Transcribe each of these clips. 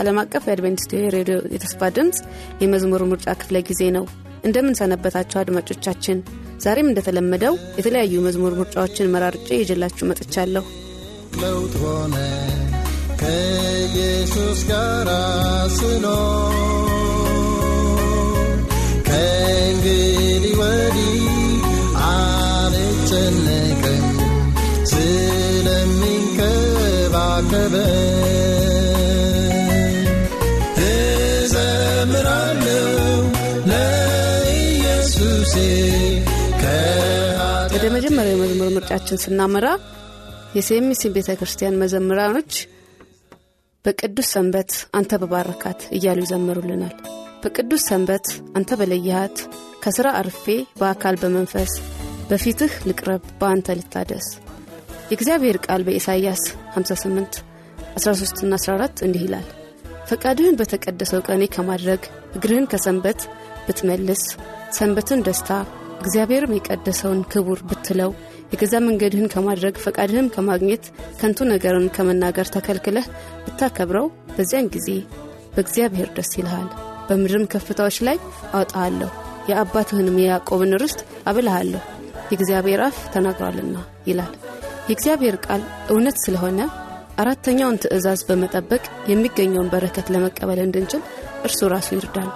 ዓለም አቀፍ የአድቬንቲስት ሬዲዮ የተስፋ ድምፅ የመዝሙር ምርጫ ክፍለ ጊዜ ነው። እንደምን ሰነበታችሁ አድማጮቻችን። ዛሬም እንደተለመደው የተለያዩ መዝሙር ምርጫዎችን መራርጬ ይዤላችሁ መጥቻለሁ። ለውጥ ሆነ ከኢየሱስ ጋር ስኖር ከእንግዲህ ወዲህ አልጨነቅም ስለሚንከባከበኝ ወደ መጀመሪያው የመዝሙር ምርጫችን ስናመራ የሴሚሲ ቤተ ክርስቲያን መዘምራኖች በቅዱስ ሰንበት አንተ በባረካት እያሉ ይዘምሩልናል። በቅዱስ ሰንበት አንተ በለየሃት ከሥራ አርፌ በአካል በመንፈስ በፊትህ ልቅረብ በአንተ ልታደስ። የእግዚአብሔር ቃል በኢሳይያስ 58 13ና 14 እንዲህ ይላል ፈቃድህን በተቀደሰው ቀኔ ከማድረግ እግርህን ከሰንበት ብትመልስ ሰንበትን ደስታ እግዚአብሔርም የቀደሰውን ክቡር ብትለው የገዛ መንገድህን ከማድረግ ፈቃድህም ከማግኘት ከንቱ ነገርን ከመናገር ተከልክለህ ብታከብረው በዚያን ጊዜ በእግዚአብሔር ደስ ይልሃል። በምድርም ከፍታዎች ላይ አወጣሃለሁ። የአባትህንም የያዕቆብን ርስት አብልሃለሁ። የእግዚአብሔር አፍ ተናግሯልና ይላል። የእግዚአብሔር ቃል እውነት ስለሆነ አራተኛውን ትእዛዝ በመጠበቅ የሚገኘውን በረከት ለመቀበል እንድንችል እርሱ ራሱ ይርዳል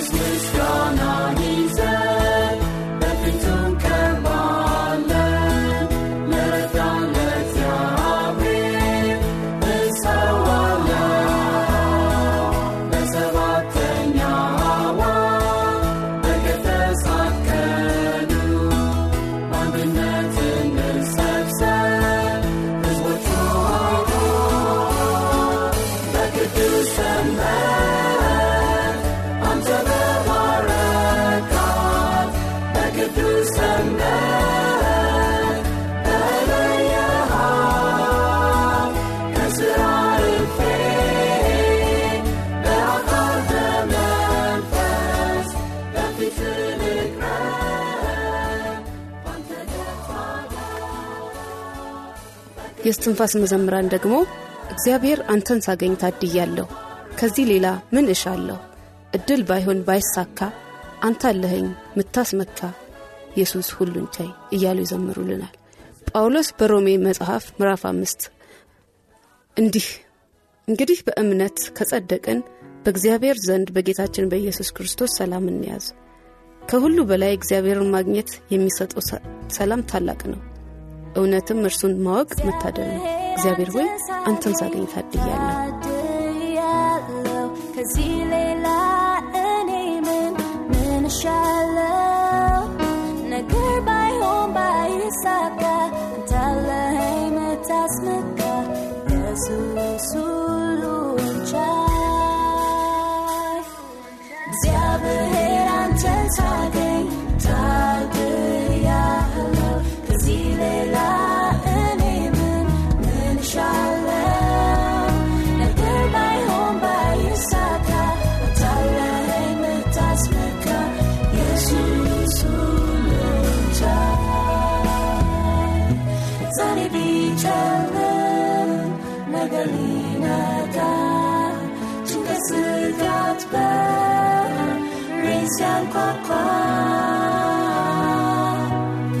Christmas. የስትንፋስ መዘምራን ደግሞ እግዚአብሔር አንተን ሳገኝ ታድያለሁ፣ ከዚህ ሌላ ምን እሻለሁ? እድል ባይሆን ባይሳካ አንተ አለኸኝ ምታስመካ ኢየሱስ ሁሉን ቻይ እያሉ ይዘምሩልናል። ጳውሎስ በሮሜ መጽሐፍ ምዕራፍ አምስት እንዲህ እንግዲህ በእምነት ከጸደቅን በእግዚአብሔር ዘንድ በጌታችን በኢየሱስ ክርስቶስ ሰላም እንያዝ። ከሁሉ በላይ እግዚአብሔርን ማግኘት የሚሰጠው ሰላም ታላቅ ነው። እውነትም እርሱን ማወቅ መታደል ነው። እግዚአብሔር ሆይ አንተን ሳገኝ ታድያለሁ።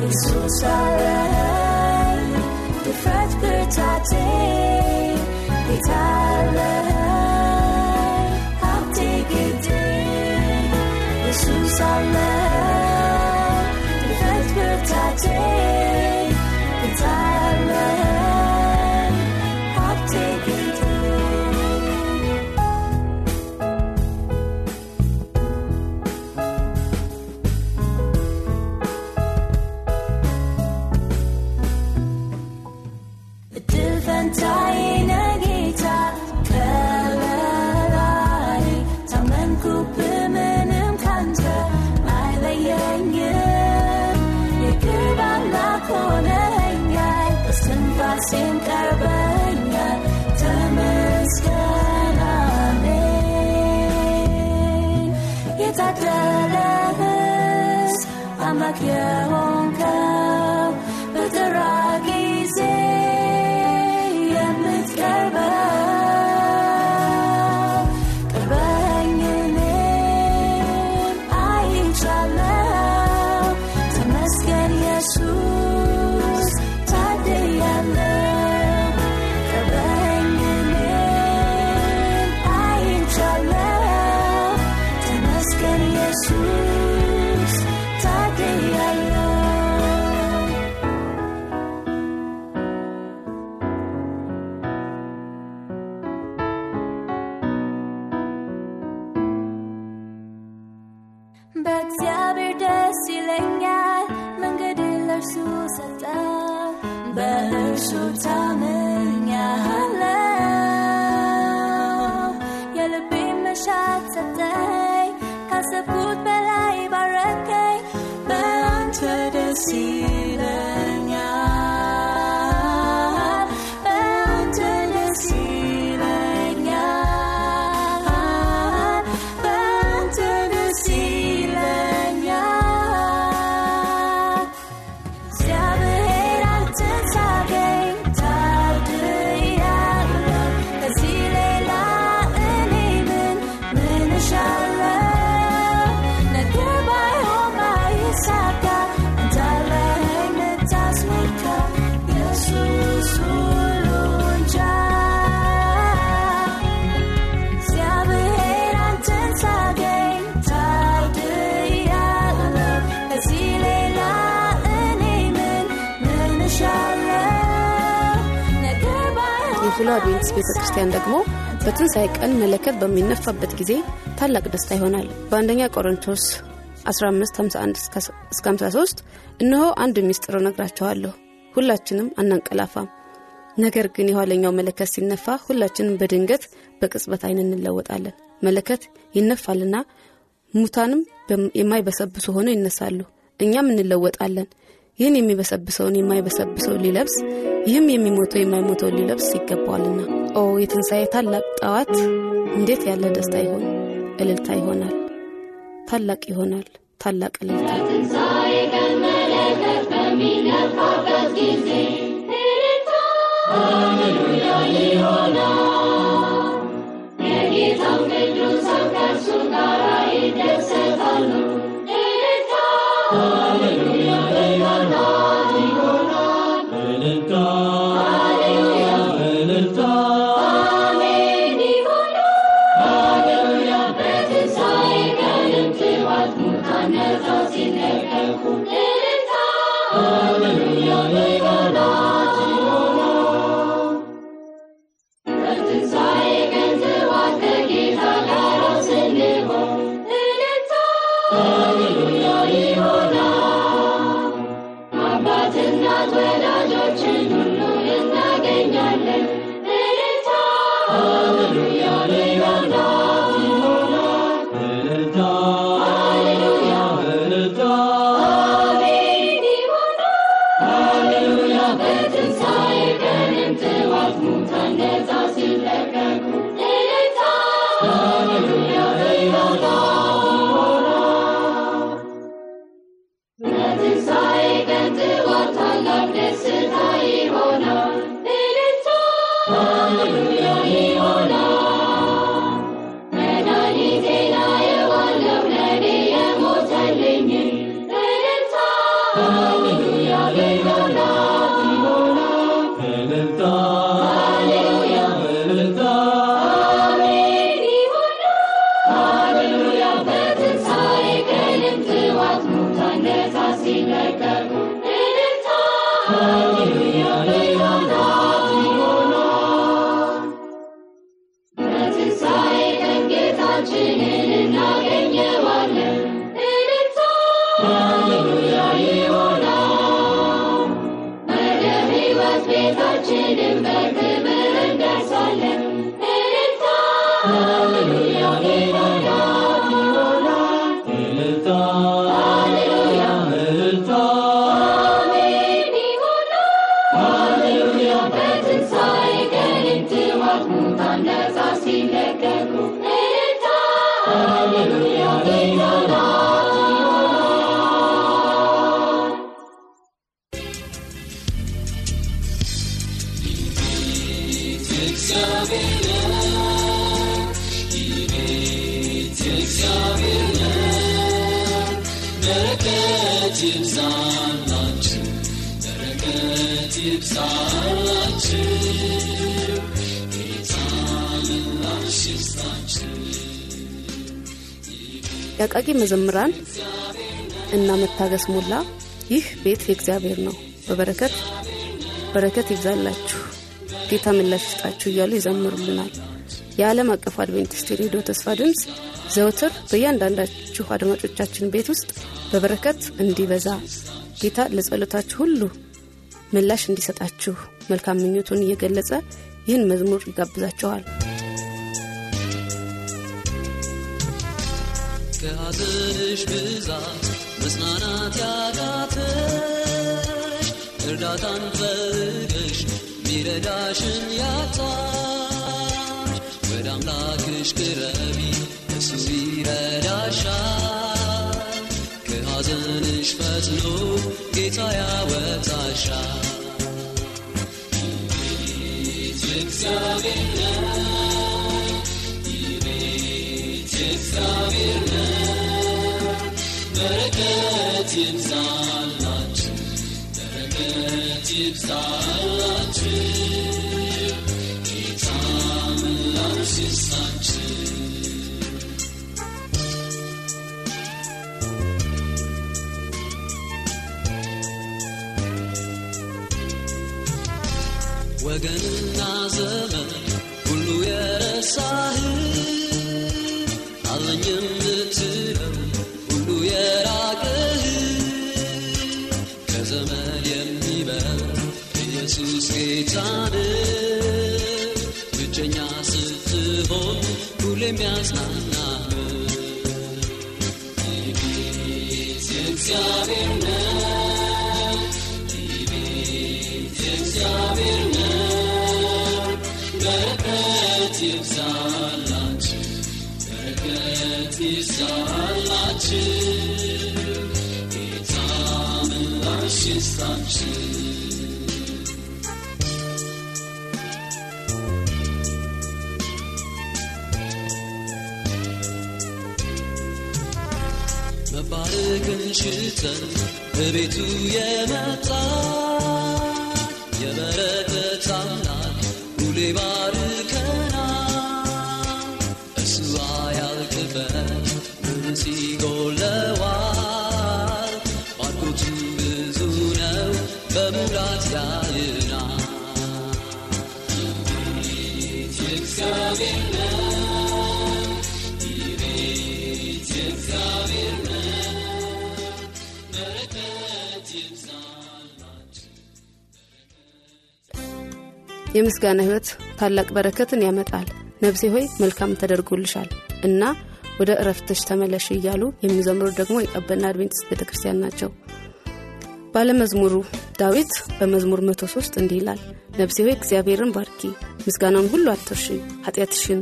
Jesús alleen, de vruchtbeurt dat ik niet alleen. Houd ik het Jesús alleen. የፍሎ አድቬንቲስት ቤተ ክርስቲያን ደግሞ በትንሣኤ ቀን መለከት በሚነፋበት ጊዜ ታላቅ ደስታ ይሆናል። በአንደኛ ቆሮንቶስ 1551 እስከ 53 እነሆ አንድ ሚስጥር እነግራችኋለሁ፣ ሁላችንም አናንቀላፋም፣ ነገር ግን የኋለኛው መለከት ሲነፋ ሁላችንም በድንገት በቅጽበት አይን እንለወጣለን። መለከት ይነፋልና ሙታንም የማይበሰብሱ ሆነው ይነሳሉ፣ እኛም እንለወጣለን። ይህን የሚበሰብሰውን የማይበሰብሰው ሊለብስ ይህም የሚሞተው የማይሞተው ሊለብስ ይገባዋልና። ኦ የትንሣኤ ታላቅ ጠዋት እንዴት ያለ ደስታ ይሆን! እልልታ ይሆናል፣ ታላቅ ይሆናል፣ ታላቅ እልልታ። Thank you. መዘምራን እና መታገስ ሞላ። ይህ ቤት የእግዚአብሔር ነው። በበረከት በረከት ይብዛላችሁ። ጌታ ምላሽ ይስጣችሁ እያሉ ይዘምሩልናል። የዓለም አቀፍ አድቬንቲስት ሬዲዮ ተስፋ ድምፅ ዘውትር በእያንዳንዳችሁ አድማጮቻችን ቤት ውስጥ በበረከት እንዲበዛ ጌታ ለጸሎታችሁ ሁሉ ምላሽ እንዲሰጣችሁ መልካም ምኞቱን እየገለጸ ይህን መዝሙር ይጋብዛችኋል ከሐዘንሽ ብዛት መጽናናት ያቃተሽ እርዳታን ፈልገሽ ሚረዳሽን ያጣሽ ወደ አምላክሽ ቅረቢ እሱ ይረዳሻል ከሐዘንሽ ፈጥኖ ጌታ ያወጣሻል ይቤት እግዚአብሔር ነው ይቤት እግዚአብሔር ይብዛላችሁ በረከት ይብዛላችሁ ጌታ ምላሽ ወገንና ዘመን ሁሉ የረሳህ አለኝ ኢየሱስ ጌታ ነው። ብቸኛ ስትሆን ሁሌ የሚያጽናናህ ይቤት መባረክን ሽተን በቤቱ የመጣ የበረከት አምላክ ሁሌ ባርከና እሱ አያልቅበት ምንስ ይጎለዋል ባርኮቱ ብዙ ነው በሙላት ያይናል ቤት የምስጋና ህይወት ታላቅ በረከትን ያመጣል። ነፍሴ ሆይ መልካም ተደርጎልሻል እና ወደ እረፍትሽ ተመለሽ እያሉ የሚዘምሩ ደግሞ የቀበና አድቬንቲስት ቤተ ክርስቲያን ናቸው። ባለመዝሙሩ ዳዊት በመዝሙር 103 እንዲህ ይላል ነፍሴ ሆይ እግዚአብሔርን ባርኪ ምስጋናውን ሁሉ አትርሺ ኃጢአትሽን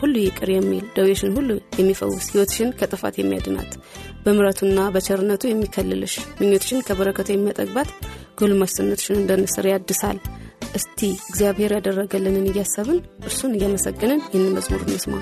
ሁሉ ይቅር የሚል ደዌሽን ሁሉ የሚፈውስ ህይወትሽን ከጥፋት የሚያድናት በምረቱና በቸርነቱ የሚከልልሽ ምኞትሽን ከበረከቱ የሚያጠግባት ጎልማስነትሽን እንደ ንስር ያድሳል እስቲ እግዚአብሔር ያደረገልንን እያሰብን እርሱን እያመሰገንን ይህን መዝሙር እንስማ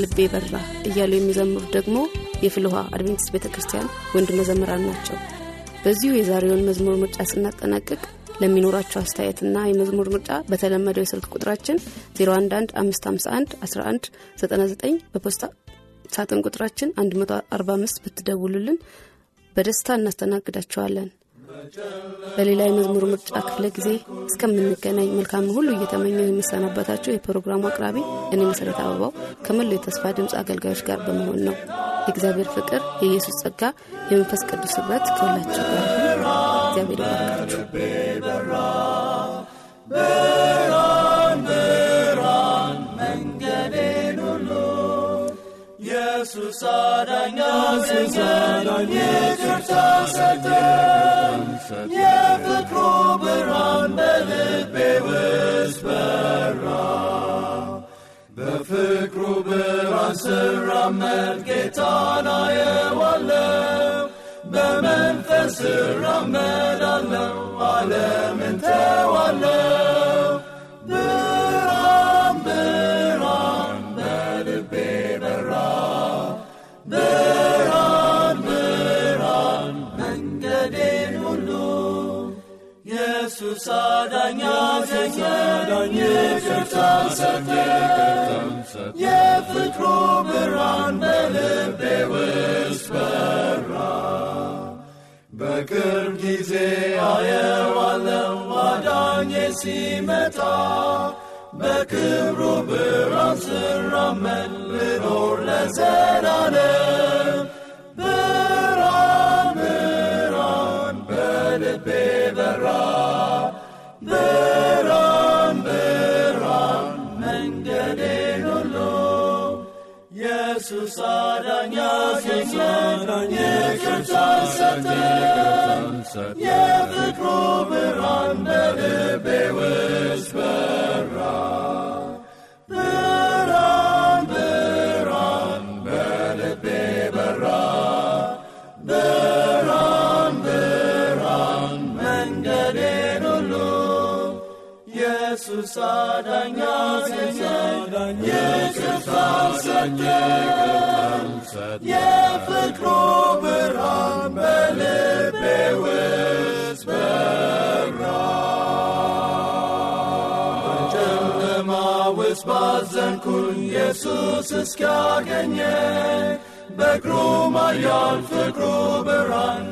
በልቤ በራ እያሉ የሚዘምሩት ደግሞ የፍልውሃ አድቬንቲስት ቤተ ክርስቲያን ወንድ መዘምራን ናቸው። በዚሁ የዛሬውን መዝሙር ምርጫ ስናጠናቅቅ ለሚኖራቸው አስተያየትና የመዝሙር ምርጫ በተለመደው የስልክ ቁጥራችን 0115511199 በፖስታ ሳጥን ቁጥራችን 145 ብትደውሉልን በደስታ እናስተናግዳቸዋለን በሌላ የመዝሙር ምርጫ ክፍለ ጊዜ እስከምንገናኝ መልካም ሁሉ እየተመኘው የሚሰናበታቸው የፕሮግራሙ አቅራቢ እኔ መሰረት አበባው ከመላው የተስፋ ድምፅ አገልጋዮች ጋር በመሆን ነው። የእግዚአብሔር ፍቅር የኢየሱስ ጸጋ የመንፈስ ቅዱስ ህብረት ከሁላችሁ ጋር እግዚአብሔር ይባርካችሁ ኢየሱስ አዳኛ ሲዘናኝ ይቅርታ ሰጠኝ የፍቅሩ ብርሃን በልቤ ውስጥ በራ። በፍቅሩ ብርሃን ስራመድ ጌታን አየዋለው በመንፈስ ስራመዳለው ዓለምን ተዋለው ኢየሱስ አዳኛ ዘኛዳኝ ይቅርታ ሰጠኝ የፍቅሩ ብርሃን በልቤ ውስጥ በራ በቅርብ ጊዜ አየዋለው አዳኜ ሲመጣ በክብሩ ብርሃን ስራመድ ልኖር ለዘላለም ኢየሱስ አዳኛ ሲሰዳኝ ይቅርታ ሰጠኝ የፍቅሩ ብርሃን በልቤ ውስጥ በራ ኢየሱስ እስኪያገኘኝ በእግሩ ማያል ፍቅሩ ብርሃን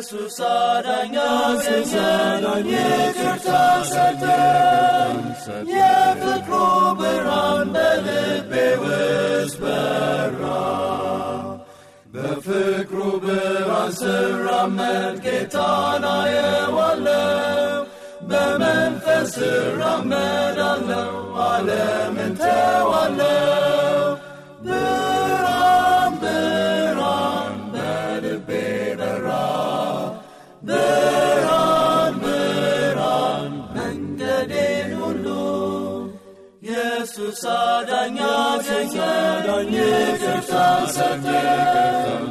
ኢየሱስ አዳኛ ሲሰዳኝ ይቅርታ ሰጠኝ። የፍቅሩ ብርሃን በልቤ ውስጥ በራ። በፍቅሩ ብርሃን ስራመድ ጌታን አየዋለው በመንፈስ ስራመዳለው ዓለምን ተዋለው ኢየሱስ አዳኛ ሲሰዳኝ ይቅርታ ሰጠኝ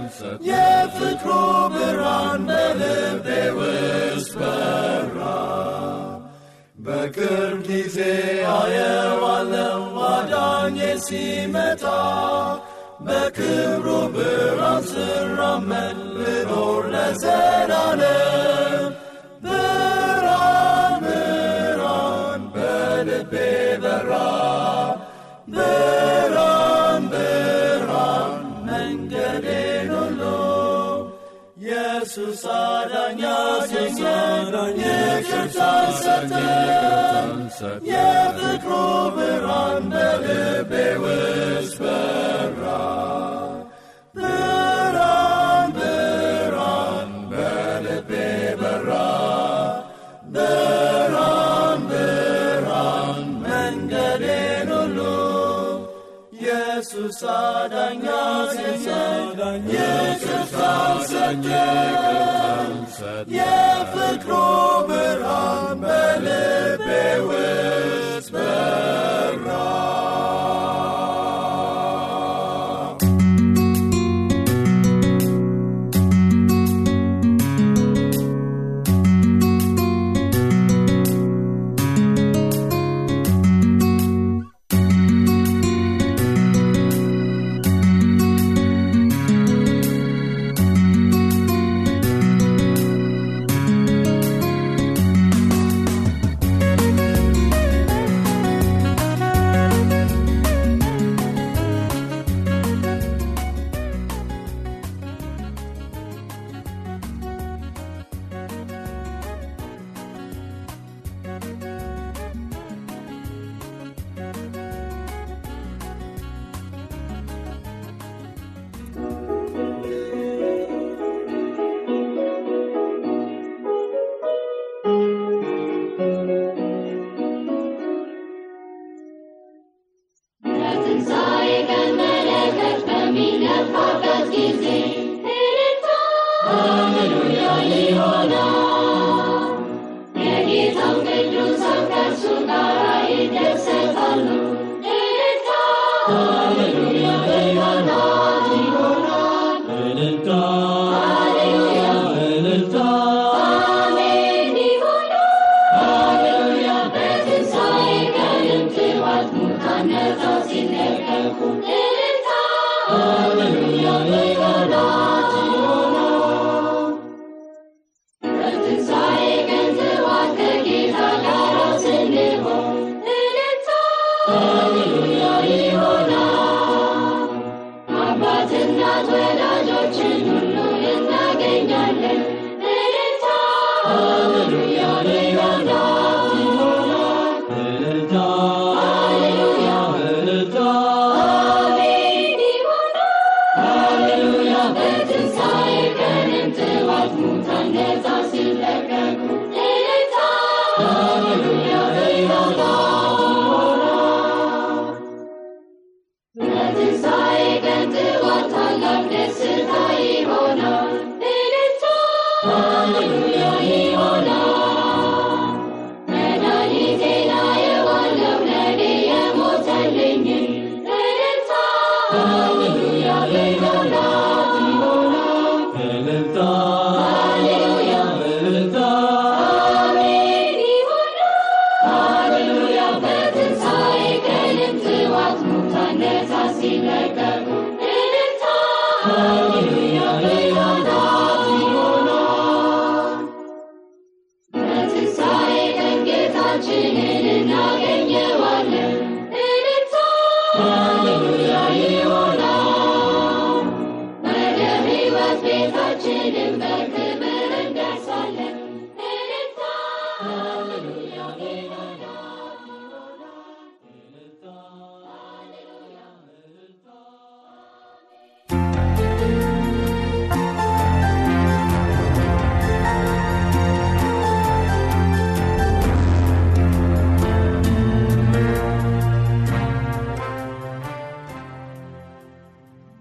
የፍቅሩ ብርሃን በልቤ ውስጥ በራ። በቅርብ ጊዜ አየዋለው አዳኜ ሲመጣ። በክብሩ ብርሃን ስራመድ ልኖር ለዘላለም ኢየሱስ አዳኛ ሲሰዳኝ ይቅርታ ሰጠኝ የፍቅሩ ብርሃን በልቤ ውስጥ የፍቅሩ ብርሃን